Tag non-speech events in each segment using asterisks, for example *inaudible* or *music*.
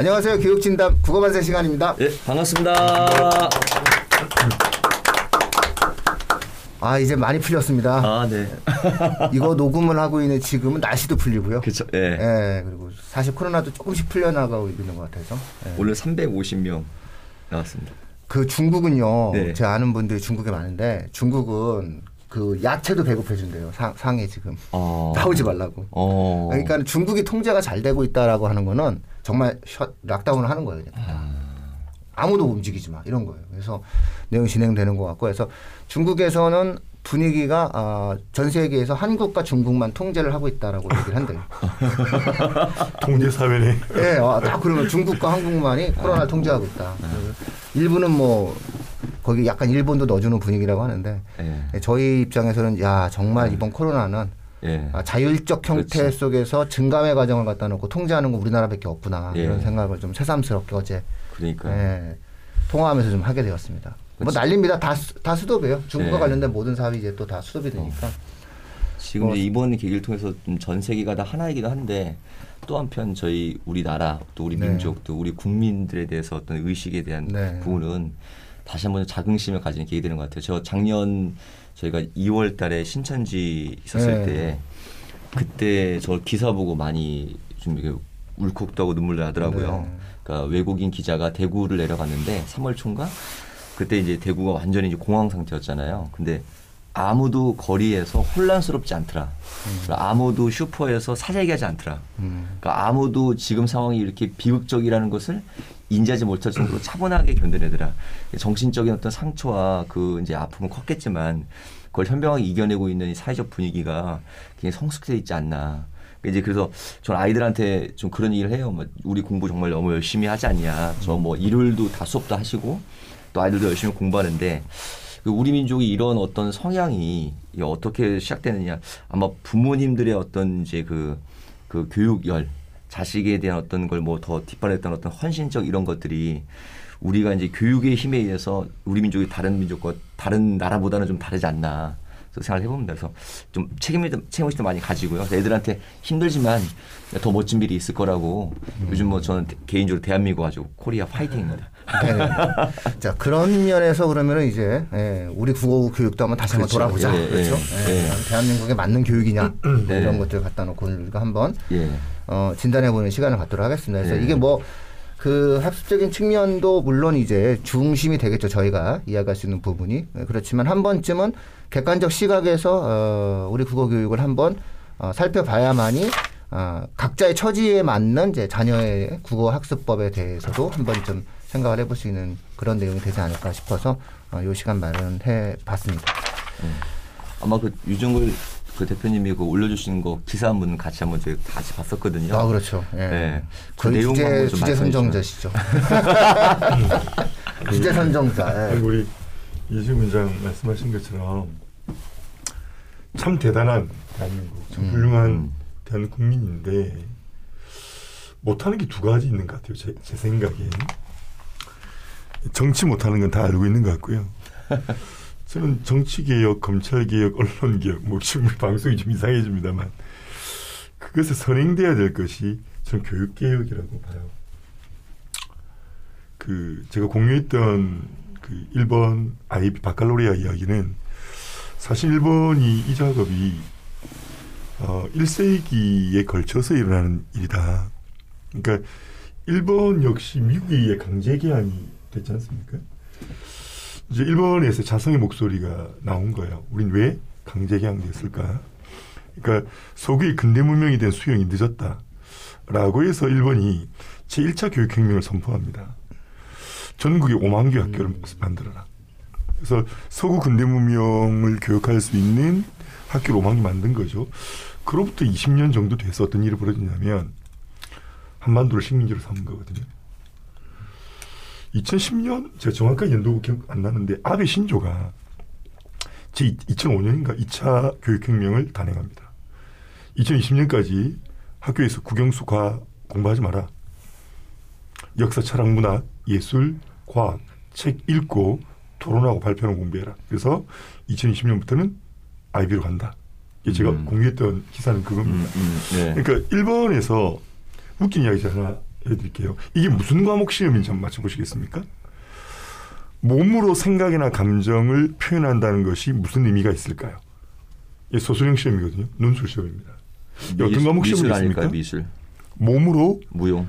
안녕하세요. 교육진담 국어반세 시간입니다. 예, 반갑습니다. 아 이제 많이 풀렸습니다. 아, 네. *laughs* 이거 녹음을 하고 있는 지금은 날씨도 풀리고요. 그렇죠. 예. 예, 그리고 사실 코로나도 조금씩 풀려나가고 있는 것 같아서. 예. 오늘 350명 나왔습니다. 그 중국은요. 네. 제가 아는 분들이 중국에 많은데 중국은 그 야채도 배급해준대요. 상, 상해 지금 어. 나오지 말라고. 어. 그러니까 중국이 통제가 잘 되고 있다라고 하는 거는 정말 셔, 락다운을 하는 거예요. 그냥. 아무도 움직이지 마 이런 거예요. 그래서 내용이 진행되는 것 같고 그래서 중국에서는 분위기가 아, 전 세계에서 한국과 중국만 통제를 하고 있다라고 얘기를 한대요. *laughs* 통제 사회네. 예, 아, 딱 그러면 중국과 한국만이 코로나 를 통제하고 있다. 일부는 뭐 거기 약간 일본도 넣어주는 분위기라고 하는데 예. 예, 저희 입장에서는 야 정말 이번 코로나는 예. 아, 자율적 형태 그렇지. 속에서 증감의 과정을 갖다 놓고 통제하는 건 우리나라밖에 없구나 예. 이런 생각을 좀 새삼스럽게 어제 그러니까. 예, 통화하면서 좀 하게 되었습니다. 뭐 그렇지. 난립니다. 다, 수- 다 수도배요. 중국과 예. 관련된 모든 사업이 이제 또 다 수도비 되니까. 지금 뭐- 이번 계기를 통해서 좀전 세계가 다 하나이기도 한데 또 한편 저희 우리나라 또 우리 네. 민족 또 우리 국민들에 대해서 어떤 의식에 대한 네. 부분은 다시 한번 자긍심을 가지는 계기 되는 것 같아요. 저 작년 저희가 2월 달에 신천지 있었을 네. 때 그때 저 기사 보고 많이 좀 이렇게 울컥도 하고 눈물 나더라고요. 네. 그러니까 외국인 기자가 대구를 내려갔는데 3월 초인가 그때 이제 대구가 완전히 이제 공황 상태였잖아요. 근데 아무도 거리에서 혼란스럽지 않더라. 그리고 아무도 슈퍼에서 사재기하지 않더라. 음. 그러니까 아무도 지금 상황이 이렇게 비극적이라는 것을 인지하지 못할 정도로 차분하게 견뎌내더라. 정신적인 어떤 상처와 그 이제 아픔은 컸겠지만 그걸 현명하게 이겨내고 있는 이 사회적 분위기가 굉장히 성숙해 있지 않나. 이제 그래서 전 아이들한테 좀 그런 얘기를 해요. 뭐 우리 공부 정말 너무 열심히 하지 않냐. 저 뭐 일요일도 다 수업도 하시고 또 아이들도 열심히 공부하는데 그 우리 민족이 이런 어떤 성향이 어떻게 시작되느냐. 아마 부모님들의 어떤 이제 그, 그 교육열 자식에 대한 어떤 걸 뭐 더 뒷받았던 어떤 헌신적 이런 것들이 우리가 이제 교육의 힘에 의해서 우리 민족이 다른 민족과 다른 나라보다는 좀 다르지 않나 생각을 해봅니다. 그래서 좀 책임을 책임의식도 많이 가지고요. 애들한테 힘들지만 더 멋진 일이 있을 거라고 요즘 뭐 저는 개인적으로 대한민국 아주 코리아 파이팅입니다. 네. 자 그런 면에서 그러면은 이제 예, 우리 국어 교육도 한번 다시 한번 그렇죠. 돌아보자. 예, 예, 그렇죠? 예. 예, 대한민국에 맞는 교육이냐 네. 이런 것들 갖다 놓고 우리가 한번 예. 어, 진단해 보는 시간을 갖도록 하겠습니다. 그래서 네. 이게 뭐 그 학습적인 측면도 물론 이제 중심이 되겠죠. 저희가 이해할 수 있는 부분이 예, 그렇지만 한 번쯤은 객관적 시각에서 어, 우리 국어 교육을 한번 어, 살펴봐야만이 어, 각자의 처지에 맞는 이제 자녀의 국어 학습법에 대해서도 한번 좀 생각을 해볼 수 있는 그런 내용이 되지 않을까 싶어서 어, 이 시간 마련해 봤습니다. 아마 그 유정글 그 대표님이 그 올려주신 거 기사 한번 같이 한번 저희 같이 봤었거든요. 아 그렇죠. 예. 네. 그 저희 내용 주제 좀 주제 선정자시죠. *laughs* 주제 선정자. 예. 우리 이승 원장 말씀하신 것처럼 참 대단한 대한민국, 참 음. 훌륭한 대한 국민인데 못하는 게 두 가지 있는 것 같아요. 제, 제 생각엔 정치 못하는 건 다 알고 있는 것 같고요. *laughs* 저는 정치 개혁, 검찰 개혁, 언론 개혁, 뭐 지금 방송이 좀 이상해집니다만 그것에 선행돼야 될 것이 저는 교육 개혁이라고 봐요. 그 제가 공유했던 그 일본 아이비 바칼로리아 이야기는 사실 일본이 이 작업이 어 1세기에 걸쳐서 일어나는 일이다. 그러니까 일본 역시 미국에 의해 강제 개항이 됐지 않습니까? 이제 일본에서 자성의 목소리가 나온 거예요. 우린 왜 강제 개항됐을까? 그러니까 소국의 근대 문명이 된 수용이 늦었다. 라고 해서 일본이 제1차 교육혁명을 선포합니다. 전국에 5만 개 학교를 만들어라. 그래서 서구 근대 문명을 교육할 수 있는 학교를 5만 개 만든 거죠. 그로부터 20년 정도 돼서 어떤 일이 벌어지냐면 한반도를 식민지로 삼은 거거든요. 2010년 제가 정확한 연도 기억 안 나는데 아베 신조가 제 2005년인가 2차 교육혁명을 단행합니다. 2020년까지 학교에서 국영수 과학 공부하지 마라. 역사, 철학, 문학, 예술, 과학, 책 읽고 토론하고 발표하는 공부해라. 그래서 2020년부터는 아이비로 간다. 이게 제가 음. 공유했던 기사는 그겁니다. 음, 음, 네. 그러니까 일본에서 웃긴 이야기잖아. 해드릴게요. 이게 무슨 과목 시험인지 한번 맞춰보시겠습니까? 몸으로 생각이나 감정을 표현한다는 것이 무슨 의미가 있을까요? 이 소수령 시험이거든요. 논술 시험입니다. 이 어떤 과목 시험이? 있습니까? 미술, 몸으로 무용.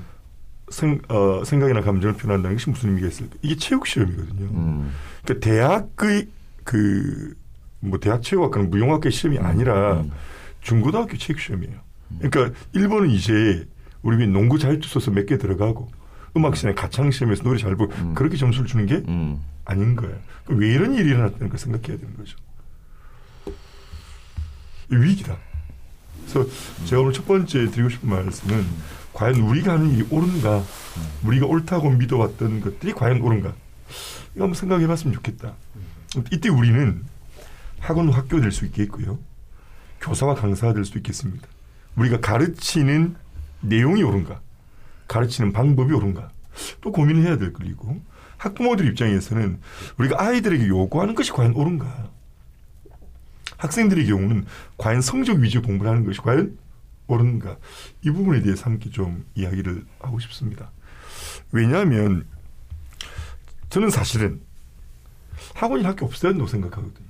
생, 어, 생각이나 감정을 표현한다는 것이 무슨 의미가 있을까? 이게 체육 시험이거든요. 음. 그러니까 대학의 그 뭐 대학 체육학과는 무용학과 시험이 아니라 음. 중고등학교 체육 시험이에요. 그러니까 일본은 이제 우리 농구 자유투 써서 몇 개 들어가고 음악 시간에 가창 시험에서 노래 잘 부르고 음. 그렇게 점수를 주는 게 음. 아닌 거예요. 왜 이런 일이 일어났다는 걸 생각해야 되는 거죠. 이 위기다. 그래서 제가 오늘 첫 번째 드리고 싶은 말씀은 과연 우리가 하는 일이 옳은가, 우리가 옳다고 믿어왔던 것들이 과연 옳은가, 이거 한번 생각해 봤으면 좋겠다. 이때 우리는 학원 학교 될 수 있겠고요, 교사와 강사가 될 수도 있겠습니다. 우리가 가르치는 내용이 옳은가, 가르치는 방법이 옳은가, 또 고민을 해야 될 거리고 학부모들 입장에서는 우리가 아이들에게 요구하는 것이 과연 옳은가, 학생들의 경우는 과연 성적 위주의 공부를 하는 것이 과연 옳은가 이 부분에 대해서 함께 좀 이야기를 하고 싶습니다. 왜냐하면 저는 사실은 학원이 학교 없애야 된다고 생각하거든요.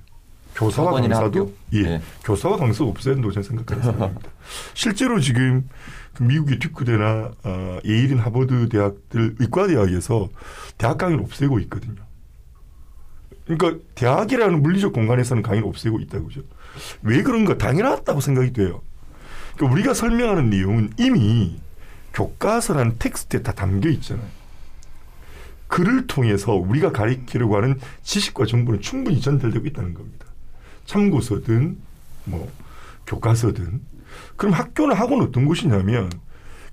교사와 강사도 학교? 예, 네. 교사와 강사가 없애야 된다고 저는 생각하는 사람입니다. 실제로 지금 그 미국의 듀크대나 어, 예일인 하버드 대학들 의과대학에서 대학 강의를 없애고 있거든요. 그러니까 대학이라는 물리적 공간에서는 강의를 없애고 있다고 그죠. 왜 그런가 당연하다고 생각이 돼요. 그러니까 우리가 설명하는 내용은 이미 교과서라는 텍스트에 다 담겨 있잖아요. 글을 통해서 우리가 가리키려고 하는 지식과 정보는 충분히 전달되고 있다는 겁니다. 참고서든 뭐 교과서든 그럼 학교나 학원은 어떤 곳이냐면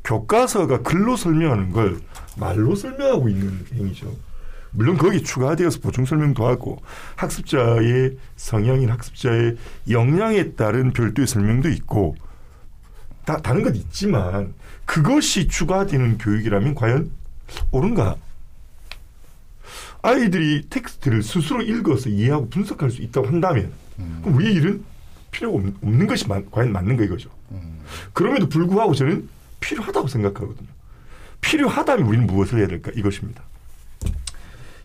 교과서가 글로 설명하는 걸 말로 설명하고 있는 행위죠. 물론 거기에 추가되어서 보충 설명도 하고 학습자의 성향인 학습자의 역량에 따른 별도의 설명도 있고 다 다른 건 있지만 그것이 추가되는 교육이라면 과연 옳은가? 아이들이 텍스트를 스스로 읽어서 이해하고 분석할 수 있다고 한다면 그럼 우리의 일은 필요가 없- 없는 것이 마- 과연 맞는가 이거죠. 그럼에도 불구하고 저는 필요하다고 생각하거든요. 필요하다면 우리는 무엇을 해야 될까 이것입니다.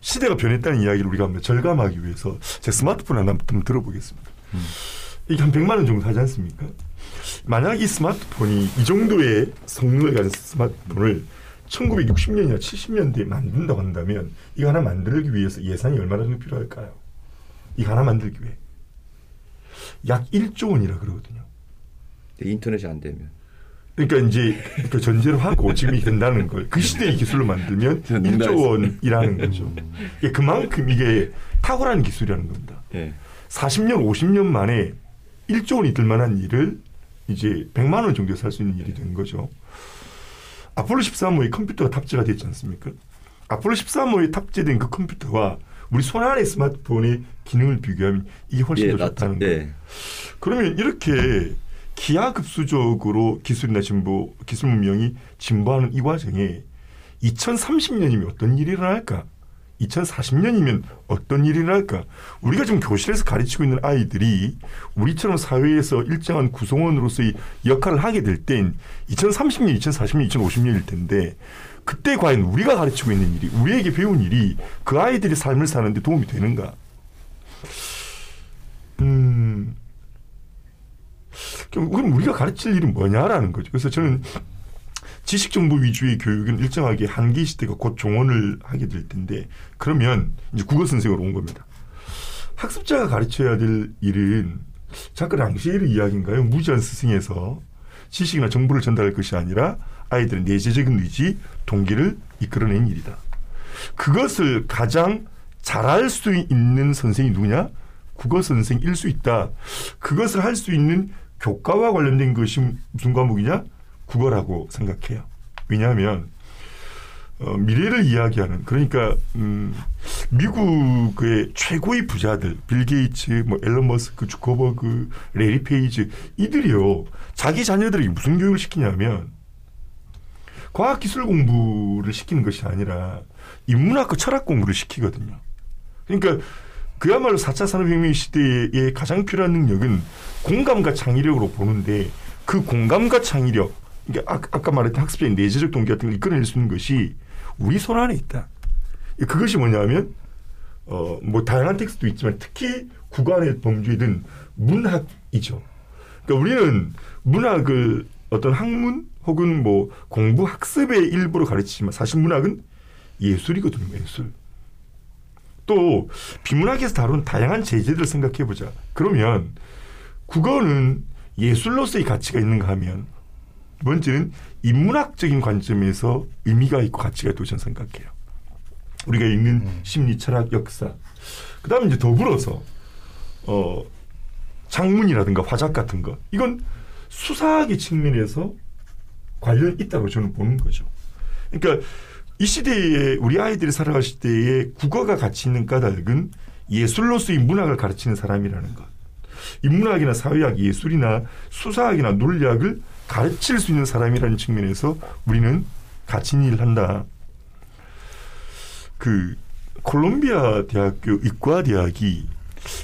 시대가 변했다는 이야기를 우리가 한번 절감하기 위해서 제 스마트폰 하나 한번 들어보겠습니다. 이게 한 100만 원 정도 하지 않습니까? 만약 이 스마트폰이 이 정도의 성능을 가진 스마트폰을 1960년이나 70년대에 만든다고 한다면 이거 하나 만들기 위해서 예산이 얼마나 정도 필요할까요? 이거 하나 만들기 위해 약 1조 원이라 그러거든요. 네, 인터넷이 안 되면 그러니까 이제 그 전제로 하고 지금 이게 된다는 걸 그 시대의 기술로 만들면 저는 1조 농담했습니다. 원이라는 거죠. 그만큼 이게 탁월한 기술이라는 겁니다. 예. 40년, 50년 만에 1조 원이 들 만한 일을 이제 100만 원 정도에 살수 있는 일이 된 거죠. 아폴로 13호에 컴퓨터가 탑재가 됐지 않습니까? 아폴로 13호에 탑재된 그 컴퓨터와 우리 손 안의 스마트폰의 기능을 비교하면 이게 훨씬 더 낫- 좋다는 거예요. 예. 그러면 이렇게 기하급수적으로 기술이나 진보, 기술 문명이 진보하는 이 과정에 2030년이면 어떤 일이 일어날까? 2040년이면 어떤 일이 일어날까? 우리가 지금 교실에서 가르치고 있는 아이들이 우리처럼 사회에서 일정한 구성원으로서의 역할을 하게 될 땐 2030년, 2040년, 2050년일 텐데 그때 과연 우리가 가르치고 있는 일이 우리에게 배운 일이 그 아이들의 삶을 사는데 도움이 되는가? 음, 그럼 우리가 가르칠 일은 뭐냐라는 거죠. 그래서 저는 지식 정보 위주의 교육은 일정하게 한기 시대가 곧 종언을 하게 될 텐데 그러면 이제 국어 선생으로 온 겁니다. 학습자가 가르쳐야 될 일은 잠깐 랑시에르 이야기인가요? 무지한 스승에서 지식이나 정보를 전달할 것이 아니라 아이들의 내재적인 의지, 동기를 이끌어낸 일이다. 그것을 가장 잘할 수 있는 선생이 누구냐? 국어 선생일 수 있다. 그것을 할 수 있는 교과와 관련된 것이 무슨 과목이냐? 국어라고 생각해요. 왜냐하면 어, 미래를 이야기하는 그러니까 음, 미국의 최고의 부자들 빌 게이츠, 뭐 일론 머스크, 주커버그, 래리 페이지 이들이요 자기 자녀들에게 무슨 교육을 시키냐면 과학 기술 공부를 시키는 것이 아니라 인문학과 철학 공부를 시키거든요. 그러니까 그야말로 4차 산업혁명 시대에 가장 필요한 능력은 공감과 창의력으로 보는데 그 공감과 창의력 그러니까 아, 아까 말했던 학습적인 내재적 동기 같은 걸 이끌어낼 수 있는 것이 우리 손 안에 있다. 그것이 뭐냐면 어 뭐 다양한 텍스트도 있지만 특히 국안의 범주이든 문학이죠. 그러니까 우리는 문학을 어떤 학문 혹은 뭐 공부 학습의 일부로 가르치지만 사실 문학은 예술이거든요. 예술. 또 비문학에서 다룬 다양한 제재들을 생각해 보자. 그러면 국어는 예술로서의 가치가 있는가 하면 두 번째는 인문학적인 관점에서 의미가 있고 가치가 있다고 저는 생각해요. 우리가 읽는 심리, 철학, 역사. 그 다음에 이제 더불어서 어 장문이라든가 화작 같은 거 이건 수사학의 측면에서 관련 있다고 저는 보는 거죠. 그러니까 이 시대에 우리 아이들이 살아가실 때에 국어가 가치 있는 까닭은 예술로서의 문학을 가르치는 사람이라는 것. 인문학이나 사회학, 예술이나 수사학이나 논리학을 가르칠 수 있는 사람이라는 측면에서 우리는 가치 일을 한다. 그 콜롬비아 대학교 의과대학이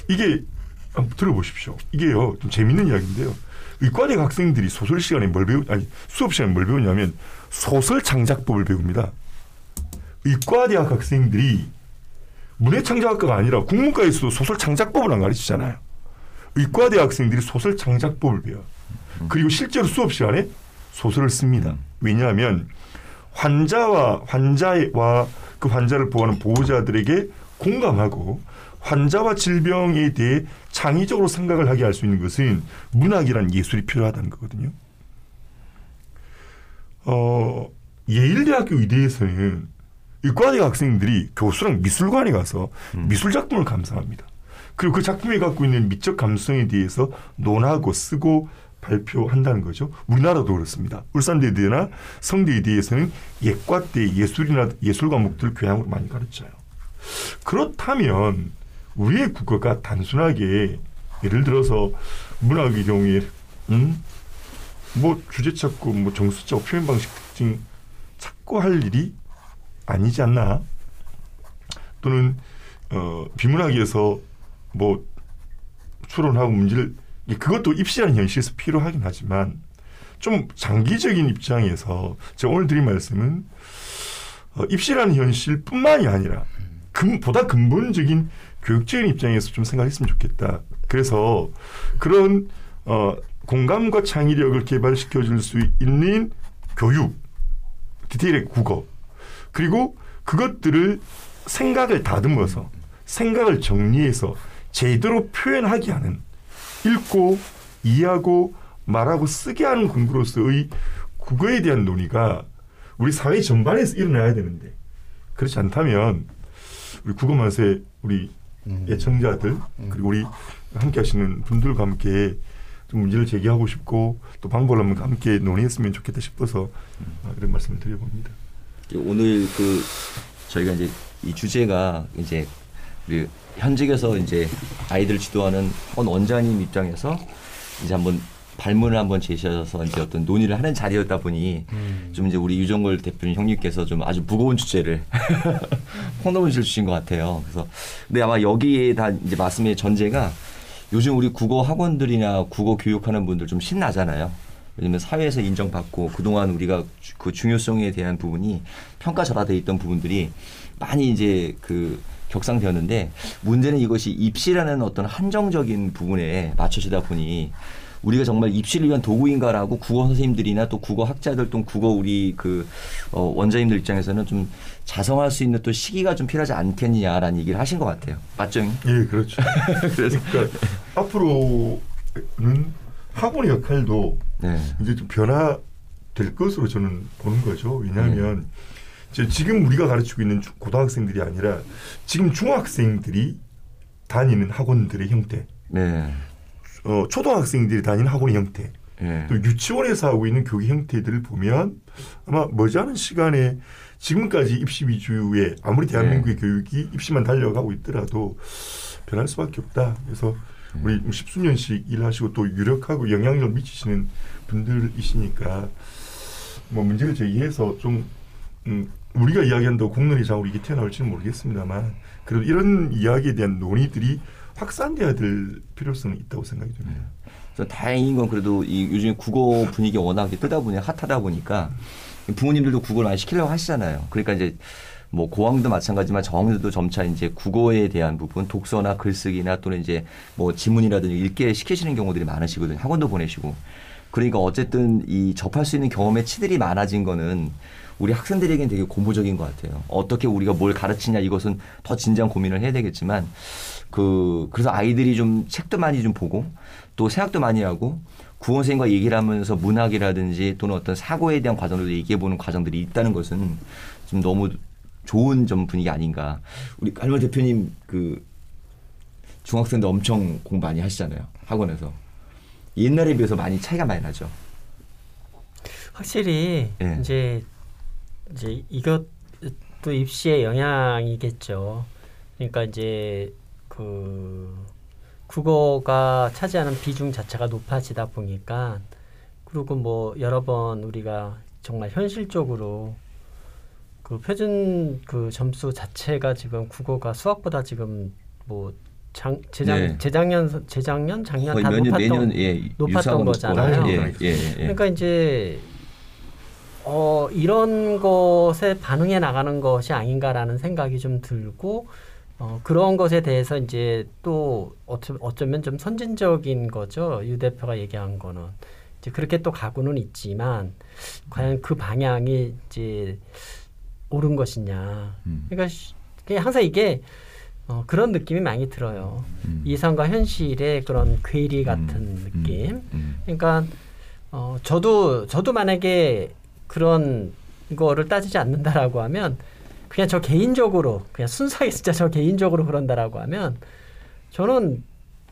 이게 한번 들어보십시오. 이게요 좀 재밌는 이야기인데요. 의과대 학생들이 소설 시간에 뭘 배우 아니 수업 시간에 뭘 배우냐면 소설 창작법을 배웁니다. 의과대학 학생들이 문해창작학과가 아니라 국문과에서도 소설 창작법을 안 가르치잖아요. 의과대 학생들이 소설 창작법을 배워. 그리고 실제로 수업 시간에 소설을 씁니다. 왜냐하면 환자와 환자와 그 환자를 보호하는 보호자들에게 공감하고 환자와 질병에 대해 창의적으로 생각을 하게 할 수 있는 것은 문학이라는 예술이 필요하다는 거거든요. 어, 예일대학교 의대에서는 의과대 학생들이 교수랑 미술관에 가서 미술 작품을 감상합니다. 그리고 그 작품이 갖고 있는 미적 감성에 대해서 논하고 쓰고 발표한다는 거죠. 우리나라도 그렇습니다. 울산대대나 성대대에서는 예과대 예술이나 예술 과목들 교양으로 많이 가르쳐요. 그렇다면 우리의 국어가 단순하게 예를 들어서 문학의 경우에 음? 뭐 주제 찾고 뭐 정수 찾고 표현 방식 특징 찾고 할 일이 아니지 않나? 또는 어, 비문학에서 뭐 추론하고 문제를 그것도 입시라는 현실에서 필요하긴 하지만 좀 장기적인 입장에서 제가 오늘 드린 말씀은 어, 입시라는 현실뿐만이 아니라 근, 보다 근본적인 교육적인 입장에서 좀 생각했으면 좋겠다. 그래서 그런 어, 공감과 창의력을 개발시켜 줄 수 있는 교육, 디테일의 국어, 그리고 그것들을 생각을 다듬어서 생각을 정리해서 제대로 표현하게 하는 읽고 이해하고 말하고 쓰게 하는 공부로서의 국어에 대한 논의가 우리 사회 전반에서 일어나야 되는데 그렇지 않다면 우리 국어 맛에 우리 음. 애청자들 그리고 우리 함께 하시는 분들과 함께 좀 문제를 제기하고 싶고 또 방법을 한번 함께 논의했으면 좋겠다 싶어서 아, 그런 말씀을 드려봅니다. 오늘 그 저희가 이제 이 주제가 이제 그 현직에서 이제 아이들 지도하는 원 원장님 입장에서 이제 한번 발문을 한번 제시하셔서 이제 어떤 논의를 하는 자리였다 보니 좀 이제 우리 유정걸 대표님 형님께서 좀 아주 무거운 주제를 *laughs* 콩나물 주신 것 같아요. 그래서 근데 아마 여기에 다 이제 말씀의 전제가 요즘 우리 국어 학원들이나 국어 교육하는 분들 좀 신나잖아요. 왜냐면 사회에서 인정받고 그동안 우리가 주- 그 중요성에 대한 부분이 평가절하돼 있던 부분들이 많이 이제 그 격상되었는데 문제는 이것이 입시라는 어떤 한정적인 부분에 맞춰지다 보니 우리가 정말 입시를 위한 도구인가라고 국어 선생님들이나 또 국어 학자들 또 국어 우리 그 어, 원장님들 입장에서는 좀 자성할 수 있는 또 시기가 좀 필요하지 않겠느냐라는 얘기를 하신 것 같아요. 맞죠? 형님? 예, 그렇죠. *laughs* 그래서 그러니까 앞으로는 학원의 역할도 네. 이제 좀 변화될 것으로 저는 보는 거죠. 왜냐하면 이제 지금 우리가 가르치고 있는 주- 고등학생들이 아니라 지금 중학생들이 다니는 학원들의 형태, 네. 어, 초등학생들이 다니는 학원의 형태, 네. 또 유치원에서 하고 있는 교육 형태들을 보면 아마 머지않은 시간에 지금까지 입시 위주의 아무리 대한민국의 교육이 입시만 달려가고 있더라도 변할 수밖에 없다. 그래서 우리 십수년씩 일하시고 또 유력하고 영향력을 미치시는 분들이시니까 뭐 문제를 제기해서 좀 음, 우리가 이야기한다고 공론의 장으로 이게 튀어나올지는 모르겠습니다만 그래도 이런 이야기에 대한 논의들이 확산돼야 될 필요성이 있다고 생각이 듭니다. 그래서 다행인 건 그래도 이 요즘 국어 분위기 워낙 뜨다 보니 핫하다 보니까 부모님들도 국어를 많이 시키려고 하시잖아요. 그러니까 이제 뭐 고학년도 마찬가지지만 저학년도 점차 이제 국어에 대한 부분, 독서나 글쓰기나 또는 이제 뭐 지문이라든지 읽게 시키시는 경우들이 많으시거든요. 학원도 보내시고. 그러니까 어쨌든 이 접할 수 있는 경험의 치들이 많아진 거는 우리 학생들에겐 되게 고무적인 것 같아요. 어떻게 우리가 뭘 가르치냐 이것은 더 진지한 고민을 해야 되겠지만 그 그래서 아이들이 좀 책도 많이 좀 보고 또 생각도 많이 하고 구원 생과 얘기를 하면서 문학이라든지 또는 어떤 사고에 대한 과정들도 얘기해 보는 과정들이 있다는 것은 좀 너무 좋은 좀 분위기 아닌가. 우리 할머 대표님 그 중학생들 엄청 공부 많이 하시잖아요. 학원에서. 옛날에 비해서 많이 차이가 많이 나죠. 확실히 예. 이제 이제 이것도 입시의 영향이겠죠. 그러니까 이제 그 국어가 차지하는 비중 자체가 높아지다 보니까 그리고 뭐 여러 번 우리가 정말 현실적으로 그 표준 그 점수 자체가 지금 국어가 수학보다 지금 뭐 장, 재작, 네. 재작년 재작년 작년 다 매년 높았던 매년 예, 높았던 거잖아요. 예, 예, 예. 그러니까 이제 어 이런 것에 반응해 나가는 것이 아닌가라는 생각이 좀 들고 어 그런 것에 대해서 이제 또 어쩌, 어쩌면 좀 선진적인 거죠. 유 대표가 얘기한 거는. 이제 그렇게 또 가고는 있지만 과연 그 방향이 이제 옳은 것이냐. 음. 그러니까 그냥 항상 이게 어, 그런 느낌이 많이 들어요. 음. 이상과 현실의 그런 괴리 같은 음, 느낌. 음. 그러니까 어 저도 저도 만약에 그런 거를 따지지 않는다라고 하면 그냥 저 개인적으로 그냥 순수하게 진짜 저 개인적으로 그런다라고 하면 저는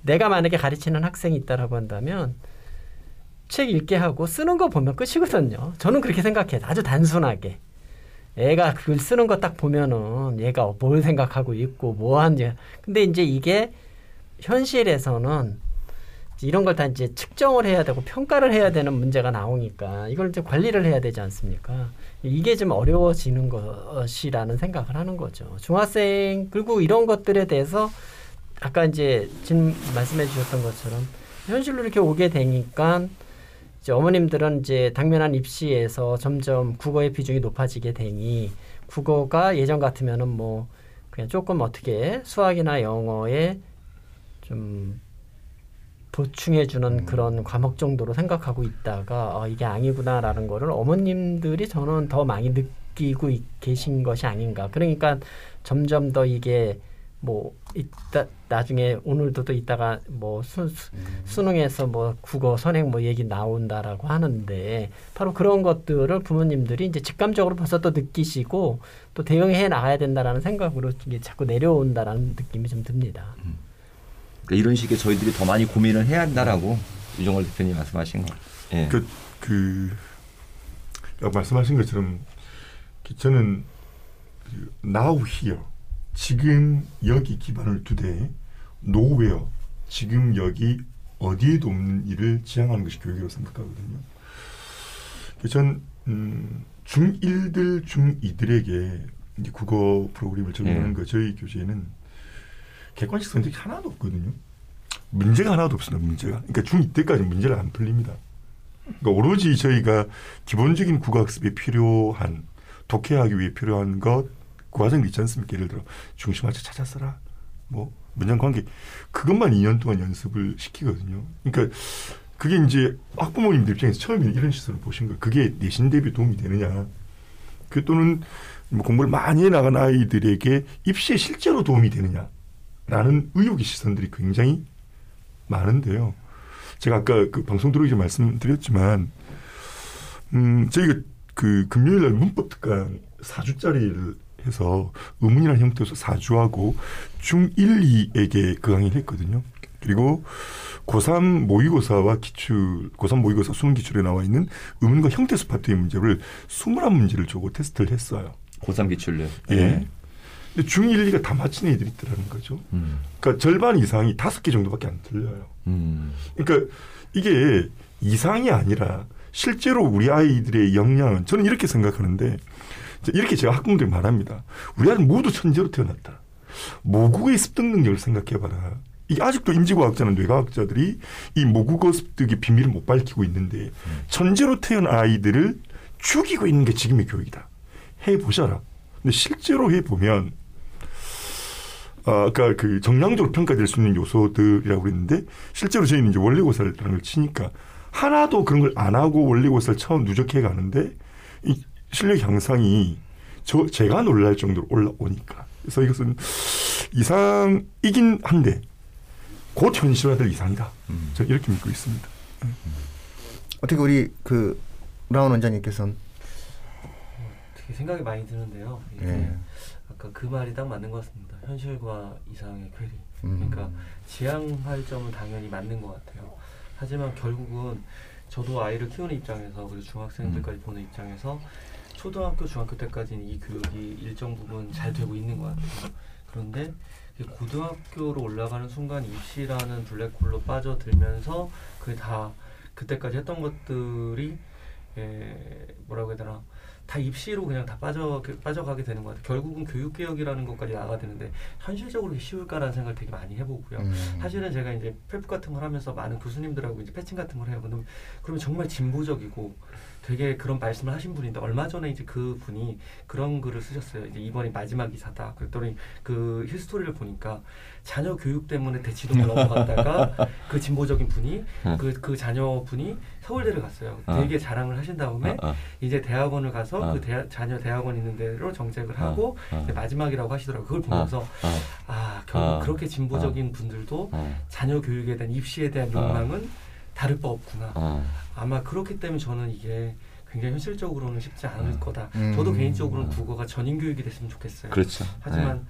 내가 만약에 가르치는 학생이 있다라고 한다면 책 읽게 하고 쓰는 거 보면 끝이거든요. 저는 그렇게 생각해요. 아주 단순하게. 애가 글 쓰는 거 딱 보면은 얘가 뭘 생각하고 있고 뭐 하는지. 근데 이제 이게 현실에서는 이런 걸 다 이제 측정을 해야 되고 평가를 해야 되는 문제가 나오니까 이걸 이제 관리를 해야 되지 않습니까? 이게 좀 어려워지는 것이라는 생각을 하는 거죠. 중학생 그리고 이런 것들에 대해서 아까 이제 진 말씀해 주셨던 것처럼 현실로 이렇게 오게 되니까 이제 어머님들은 이제 당면한 입시에서 점점 국어의 비중이 높아지게 되니 국어가 예전 같으면은 뭐 그냥 조금 어떻게 수학이나 영어에 좀 보충해 주는 그런 과목 정도로 생각하고 있다가 어, 이게 아니구나라는 거를 어머님들이 저는 더 많이 느끼고 있- 계신 것이 아닌가. 그러니까 점점 더 이게 뭐 이따 나중에 오늘도 또 이따가 뭐 수, 수, 수능에서 뭐 국어 선행 뭐 얘기 나온다라고 하는데 바로 그런 것들을 부모님들이 이제 직감적으로 벌써 또 느끼시고 또 대응해 나가야 된다라는 생각으로 이게 자꾸 내려온다라는 느낌이 좀 듭니다. 그러니까 이런 식의 저희들이 더 많이 고민을 해야 한다라고 유정월 대표님 말씀하신 거. 예. 그, 그, 말씀하신 것처럼 그 저는 그 now here 지금 여기 기반을 두되 nowhere 지금 여기 어디에도 없는 일을 지향하는 것이 교육이라고 생각하거든요. 그전 음, 중1들 중2들에게 이제 국어 프로그램을 적용하는 예. 거 저희 교재에는 객관식 성적이 하나도 없거든요. 문제가 하나도 없습니다. 문제가. 그러니까 중2 때까지 문제가 안 풀립니다. 그러니까 오로지 저희가 기본적인 국어학습에 필요한 독해하기 위해 필요한 것, 그 과정이 있지 않습니까? 예를 들어 중심화자 찾아 써라. 뭐 문장 관계 그것만 2년 동안 연습을 시키거든요. 그러니까 그게 이제 학부모님들 입장에서 처음에 이런 시선을 보신 거예요. 그게 내신 대비 도움이 되느냐. 그 또는 뭐 공부를 많이 해 나간 아이들에게 입시에 실제로 도움이 되느냐 라는 의혹의 시선들이 굉장히 많은데요. 제가 아까 그 방송 들어오기 전에 말씀드렸지만, 음, 저희가 그 금요일 날 문법 특강 4주짜리를 해서 의문이라는 형태에서 4주하고 중1, 2에게 그 강의를 했거든요. 그리고 고3 모의고사와 기출, 고3 모의고사 수능 기출에 나와 있는 의문과 형태 수 파트의 문제를 21문제를 주고 테스트를 했어요. 고3 기출요. 예. 근데 중1, 2가 다 맞힌 애들이 있더라는 거죠. 음. 그러니까 절반 이상이 다섯 개 정도밖에 안 틀려요. 음. 그러니까 이게 이상이 아니라 실제로 우리 아이들의 역량은 저는 이렇게 생각하는데 이렇게 제가 학부모들이 말합니다. 우리 아이들 모두 천재로 태어났다. 모국의 습득 능력을 생각해봐라. 이게 아직도 임지과학자나 뇌과학자들이 이 모국어 습득의 비밀을 못 밝히고 있는데 천재로 태어난 아이들을 죽이고 있는 게 지금의 교육이다. 해보셔라. 근데 실제로 해보면 아, 아까 그 정량적으로 평가될 수 있는 요소들이라고 그랬는데 실제로 저희는 이제 원리고사라는 걸 치니까 하나도 그런 걸 안 하고 원리고사를 처음 누적해 가는데 이 실력 향상이 저 제가 놀랄 정도로 올라오니까 그래서 이것은 이상이긴 한데 곧 현실화될 이상이다. 저는 이렇게 믿고 있습니다. 어떻게 우리 그 라운 원장님께서는 되게 생각이 많이 드는데요. 이 게 예. 아까 그 말이 딱 맞는 것 같습니다. 현실과 이상의 괴리. 음. 그러니까 지향할 점은 당연히 맞는 것 같아요. 하지만 결국은 저도 아이를 키우는 입장에서 그리고 중학생들까지 음. 보는 입장에서 초등학교, 중학교 때까지는 이 교육이 일정 부분 잘 되고 있는 것 같아요. 그런데 이 고등학교로 올라가는 순간 입시라는 블랙홀로 빠져들면서 그게 다 그때까지 했던 것들이 에, 뭐라고 해야 되나 다 입시로 그냥 다 빠져 빠져가게 되는 것 같아요. 결국은 교육 개혁이라는 것까지 나가야 되는데 현실적으로 쉬울까라는 생각을 되게 많이 해보고요. 음. 사실은 제가 이제 펠프 같은 걸 하면서 많은 교수님들하고 이제 패칭 같은 걸 해요. 그러면 그러면 정말 진보적이고 되게 그런 말씀을 하신 분인데 얼마 전에 이제 그 분이 그런 글을 쓰셨어요. 이제 이번이 마지막 이사다. 그랬더니 그 히스토리를 보니까 자녀 교육 때문에 대치동을 넘어갔다가 그 진보적인 분이 응. 그, 그 자녀 분이 서울대를 갔어요. 어. 되게 자랑을 하신 다음에 어, 어. 이제 대학원을 가서 어. 그 대학, 자녀 대학원 있는 데로 정책을 하고 어. 마지막이라고 하시더라고요. 그걸 보면서 어. 아 결국 어. 그렇게 진보적인 분들도 어. 자녀 교육에 대한 입시에 대한 어. 욕망은 다를 바 없구나. 어. 아마 그렇기 때문에 저는 이게 굉장히 현실적으로는 쉽지 않을 음. 거다. 음. 저도 개인적으로는 국어가 전인 교육이 됐으면 좋겠어요. 그렇죠. 하지만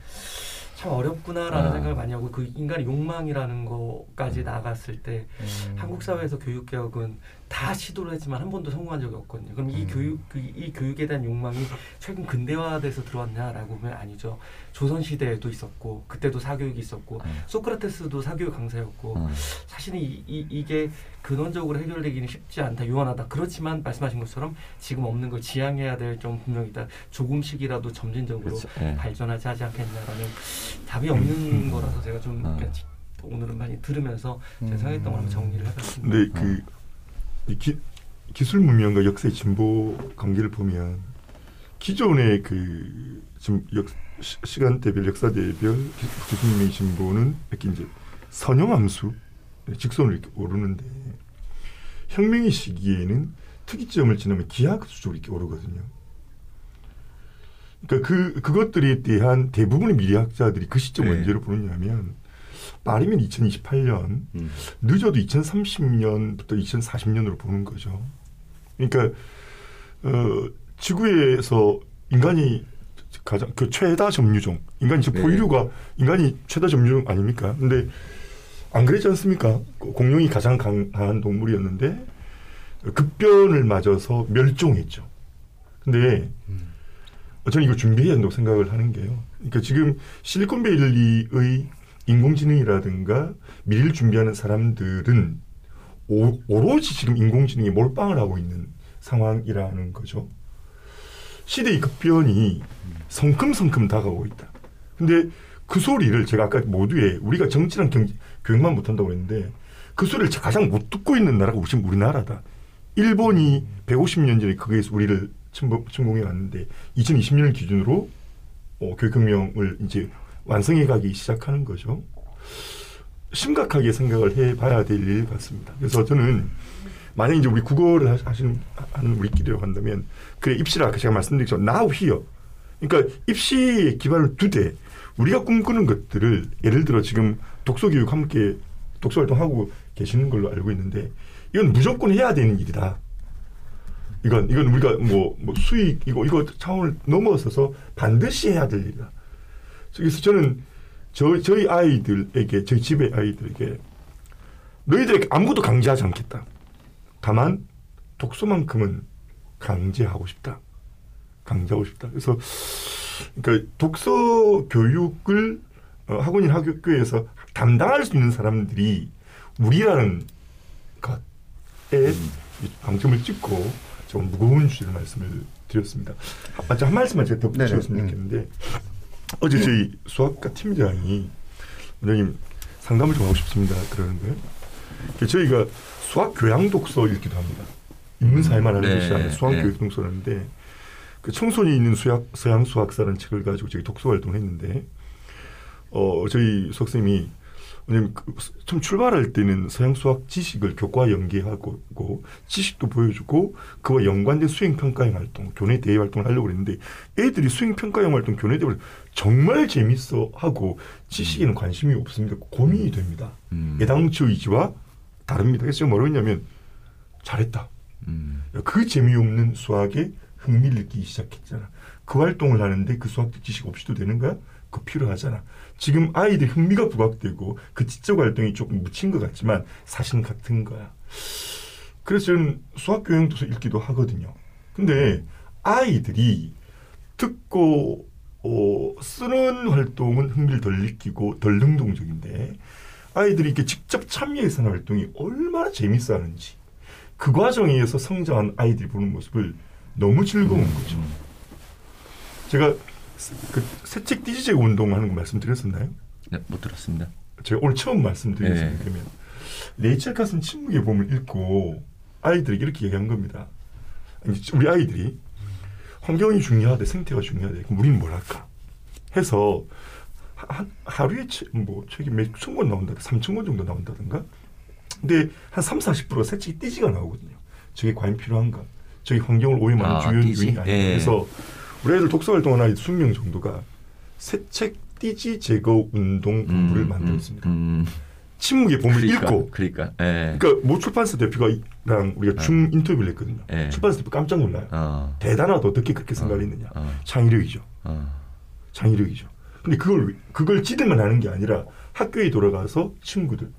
참 어렵구나라는 아. 생각을 많이 하고 그 인간의 욕망이라는 거까지 나갔을 때 음. 한국 사회에서 교육 개혁은 다 시도를 했지만 한 번도 성공한 적이 없거든요. 그럼 이 교육 그, 이 교육에 대한 욕망이 최근 근대화돼서 들어왔냐라고 보면 아니죠. 조선 시대에도 있었고 그때도 사교육이 있었고 음. 소크라테스도 사교육 강사였고 어. 사실은 이, 이, 이 게 근원적으로 해결되기는 쉽지 않다, 유한하다. 그렇지만 말씀하신 것처럼 지금 없는 걸 지향해야 될 점 분명히 다. 조금씩이라도 점진적으로 그렇죠. 예. 발전하지 하지 않겠냐라는 답이 없는 거라서 제가 좀 지- 오늘은 많이 들으면서 제 음. 생각했던 걸 한번 정리를 해봤습니다. 근데 그이 기, 기술 문명과 역사의 진보 관계를 보면 기존의 그 지금 역, 시, 시간대별 역사대별 기- 기술 문명의 진보는 이렇게 이제 선형함수 직선으로 이렇게 오르는데 혁명의 시기에는 특이점을 지나면 기하급수적으로 이렇게 오르거든요. 그러니까 그 그것들에 대한 대부분의 미래학자들이 그 시점을 네. 언제로 보느냐면 빠르면 2028년 음. 늦어도 2030년부터 2040년으로 보는 거죠. 그러니까 어, 지구에서 인간이 가장 그 최다 점유종, 인간이 저 네. 포유류가 인간이 최다 점유종 아닙니까? 근데 안 그랬지 않습니까? 그 공룡이 가장 강한 동물이었는데 급변을 맞아서 멸종했죠. 근데 저는 이거 준비해야 한다고 생각을 하는 게요. 그러니까 지금 실리콘밸리의 인공지능이라든가 미래를 준비하는 사람들은 오, 오로지 지금 인공지능에 몰빵을 하고 있는 상황이라는 거죠. 시대의 급변이 성큼성큼 다가오고 있다. 근데 그 소리를 제가 아까 모두에 우리가 정치랑 경제, 교육만 못한다고 했는데 그 소리를 가장 못 듣고 있는 나라가 지금 우리나라다. 일본이 150년 전에 거기에서 우리를 침범, 침공해 왔는데 2020년을 기준으로 어, 교육혁명을 이제 완성해 가기 시작하는 거죠. 심각하게 생각을 해 봐야 될 일 같습니다. 그래서 저는 만약 이제 우리 국어를 하- 하시는 하는 우리끼리라고 한다면 그래 입시라 아까 제가 것처럼 now here 그러니까 입시에 기반을 두되 우리가 꿈꾸는 것들을 예를 들어 지금 독서 교육 함께 독서 활동하고 계시는 걸로 알고 있는데 이건 무조건 해야 되는 일이다. 이건 이건 우리가 뭐, 뭐 수익 이거 이거 차원을 넘어서서 반드시 해야 될 일이다. 그래서 저는 저 저희 아이들에게 저희 집의 아이들에게 너희들에게 아무것도 강제하지 않겠다. 다만 독서만큼은 강제하고 싶다. 강제하고 싶다. 그래서 그러니까 독서 교육을 어, 학원이나 학교에서 담당할 수 있는 사람들이 우리라는 것에 방점을 찍고 좀 무거운 주제를 말씀을 드렸습니다. 한, 한 말씀만 제가 덧붙였으면. 좋겠는데 어제 저희 수학과 팀장이 원장님 상담을 좀 하고 싶습니다. 그러는 거예요. 그 저희가 수학 교양 독서 읽기도 합니다. 인문 사회만 하는 네, 것이 아니라 수학 네. 교육 독서라는데 그 청소년이 있는 수학 서양 수학사라는 책을 가지고 저희 독서 활동을 했는데 어 저희 수학생이 왜냐면 그 처음 출발할 때는 서양 수학 지식을 교과 연계하고 고 지식도 보여주고 그와 연관된 수행 평가형 활동, 교내 대회 활동을 하려고 그랬는데 애들이 수행 평가형 활동, 교내 대회 정말 재밌어 하고 지식에는 관심이 없습니다. 고민이 됩니다. 음. 애당초 의지와 다릅니다. 그래서 제가 뭐라고 했냐면 잘했다. 음. 그 재미없는 수학에 흥미를 느끼기 시작했잖아. 그 활동을 하는데 그 수학적 지식 없이도 되는 거야? 그거 필요하잖아. 지금 아이들 흥미가 부각되고 그 지적 활동이 조금 묻힌 것 같지만 사실은 같은 거야. 그래서 저는 수학 교양 도서 읽기도 하거든요. 근데 아이들이 듣고 어, 쓰는 활동은 흥미를 덜 느끼고 덜 능동적인데 아이들이 이렇게 직접 참여해서 하는 활동이 얼마나 재밌어 하는지 그 과정에서 성장한 아이들이 보는 모습을 너무 즐거운 거죠. 제가 그 새책 띠지제거 운동하는 거 말씀드렸었나요? 네, 못 들었습니다. 제가 오늘 처음 말씀드리겠습니다. 네. 그러면 레이첼 카슨 침묵의 봄을 읽고 아이들에게 이렇게 얘기한 겁니다. 우리 아이들이 환경이 중요하대, 생태가 중요하대. 그럼 우리는 뭘 할까? 해서 하, 하루에 책, 뭐 책이 몇천 권 나온다, 삼천 권 정도 나온다든가. 근데 한 3, 40%가 새 책이 띠지가 나오거든요. 저게 과연 필요한가? 저게 환경을 오염하는 아, 주요? 요인이 아닌가? 예. 그래서 우리 애들 독서 활동하는 아이 20명 정도가 새책 띠지 제거 운동 공부를 만들었습니다. 음, 침묵의 봄을 그러니까, 읽고 그러니까. 예. 그러니까 모 출판사 대표가랑 우리가 중 인터뷰를 했거든요. 네. 출판사 대표 깜짝 놀라요. 어. 대단하다 어떻게 그렇게 생각했느냐. 어. 창의력이죠. 어. 창의력이죠. 근데 그걸 그걸 지들만 하는 게 아니라 학교에 돌아가서 친구들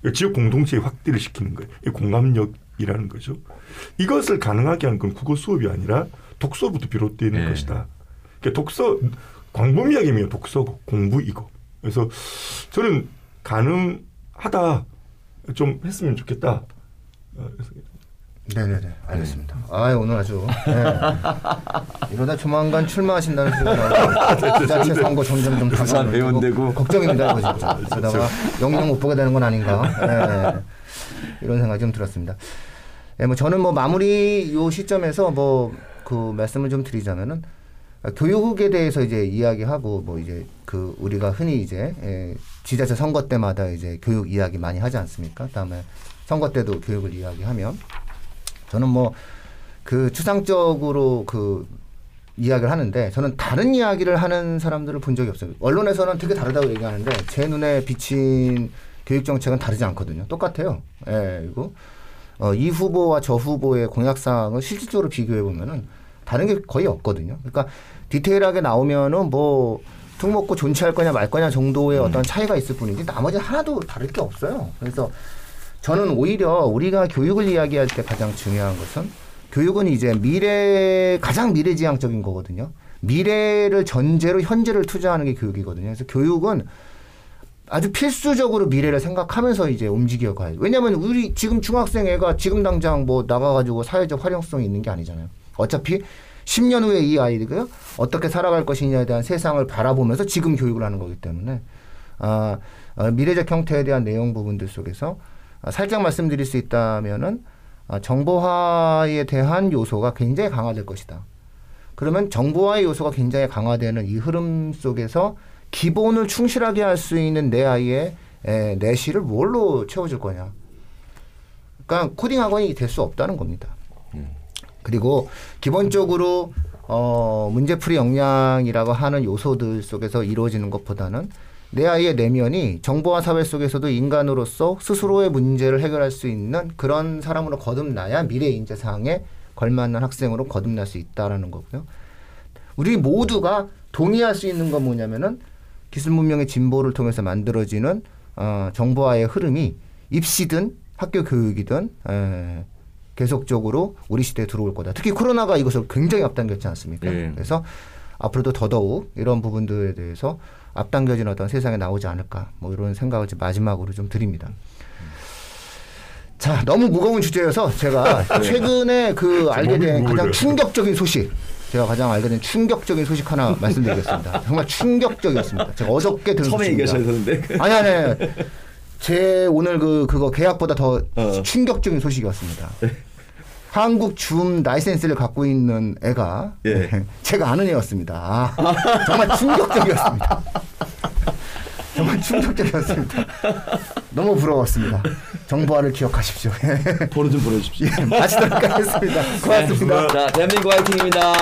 그러니까 지역 공동체의 확대를 시키는 거예요. 이 공감력이라는 거죠. 이것을 가능하게 하는 건 국어 수업이 아니라 독서부터 비롯되는 네. 것이다. 그러니까 독서 광범위하게 하면 독서고 공부 이거. 그래서 저는 가능하다 좀 했으면 좋겠다. 어, 네네네 알겠습니다. 아 오늘 아주 네. 이러다 조만간 출마하신다는 소리가 나오고 *laughs* 지자체 선거 점점 좀 부산 회원되고. 걱정입니다 이거 진짜. *laughs* 그러다가 영영 못 보게 되는 건 아닌가 네. 이런 생각이 좀 들었습니다. 네, 뭐 저는 뭐 마무리 요 시점에서 뭐 그 말씀을 좀 드리자면은 아, 교육에 대해서 이제 이야기하고 뭐 이제 그 우리가 흔히 이제 예, 지자체 선거 때마다 이제 교육 이야기 많이 하지 않습니까? 그다음에 선거 때도 교육을 이야기하면 저는 뭐 그 추상적으로 그 이야기를 하는데 저는 다른 이야기를 하는 사람들을 본 적이 없어요. 언론에서는 되게 다르다고 얘기하는데 제 눈에 비친 교육 정책은 다르지 않거든요. 똑같아요. 예, 이거 어, 이 후보와 저 후보의 공약 사항을 실질적으로 비교해 보면은 다른 게 거의 없거든요. 그러니까 디테일하게 나오면은 뭐 특목고 존치할 거냐 말 거냐 정도의 어떤 차이가 있을 뿐이지 나머지 하나도 다를 게 없어요. 그래서 저는 오히려 우리가 교육을 이야기할 때 가장 중요한 것은 교육은 이제 미래 가장 미래지향적인 거거든요. 미래를 전제로 현재를 투자하는 게 교육이거든요. 그래서 교육은 아주 필수적으로 미래를 생각하면서 이제 움직여 가요. 왜냐하면 우리 지금 중학생 애가 지금 당장 뭐 나가가지고 사회적 활용성이 있는 게 아니잖아요. 어차피 10년 후에 이 아이들이 어떻게 살아갈 것이냐에 대한 세상을 바라보면서 지금 교육을 하는 거기 때문에 아, 어, 미래적 형태에 대한 내용 부분들 속에서 아, 살짝 말씀드릴 수 있다면은 아, 정보화에 대한 요소가 굉장히 강화될 것이다. 그러면 정보화의 요소가 굉장히 강화되는 이 흐름 속에서 기본을 충실하게 할 수 있는 내 아이의 에, 내실을 뭘로 채워줄 거냐. 그러니까 코딩 학원이 될 수 없다는 겁니다. 그리고 기본적으로 어, 문제풀이 역량이라고 하는 요소들 속에서 이루어지는 것보다는 내 아이의 내면이 정보화 사회 속에서도 인간으로서 스스로의 문제를 해결할 수 있는 그런 사람으로 거듭나야 미래 인재상에 걸맞는 학생으로 거듭날 수 있다라는 거고요. 우리 모두가 동의할 수 있는 건 뭐냐면은 기술 문명의 진보를 통해서 만들어지는 어, 정보화의 흐름이 입시든 학교 교육이든 에, 계속적으로 우리 시대에 들어올 거다. 특히 코로나가 이것을 굉장히 앞당겼지 않습니까? 예. 그래서 앞으로도 더더욱 이런 부분들에 대해서 앞당겨진 어떤 세상에 나오지 않을까 뭐 이런 생각을 마지막으로 좀 드립니다. 자 너무 무거운 주제여서 제가 *laughs* 최근에 그 알게 된 가장. 충격적인 소식 제가 가장 알게 된 충격적인 소식 하나 말씀드리겠습니다. *laughs* 정말 충격적이었습니다. 제가 어저께 들은 처음에. 얘기하셔야 되는데. 아니 아니, 아니. 제 오늘 그 그거 계약보다 더 어. 충격적인 소식이었습니다. 한국 줌 라이센스를 갖고 있는 애가 예. 네, *laughs* 제가 아는 애였습니다. 아, 정말 충격적이었습니다. *laughs* 정말 충격적이었습니다. 너무 부러웠습니다. 정보화를 기억하십시오. *laughs* 번호 좀 보내주십시오. 마치도록 하겠습니다. 고맙습니다. 자, 대한민국 화이팅입니다.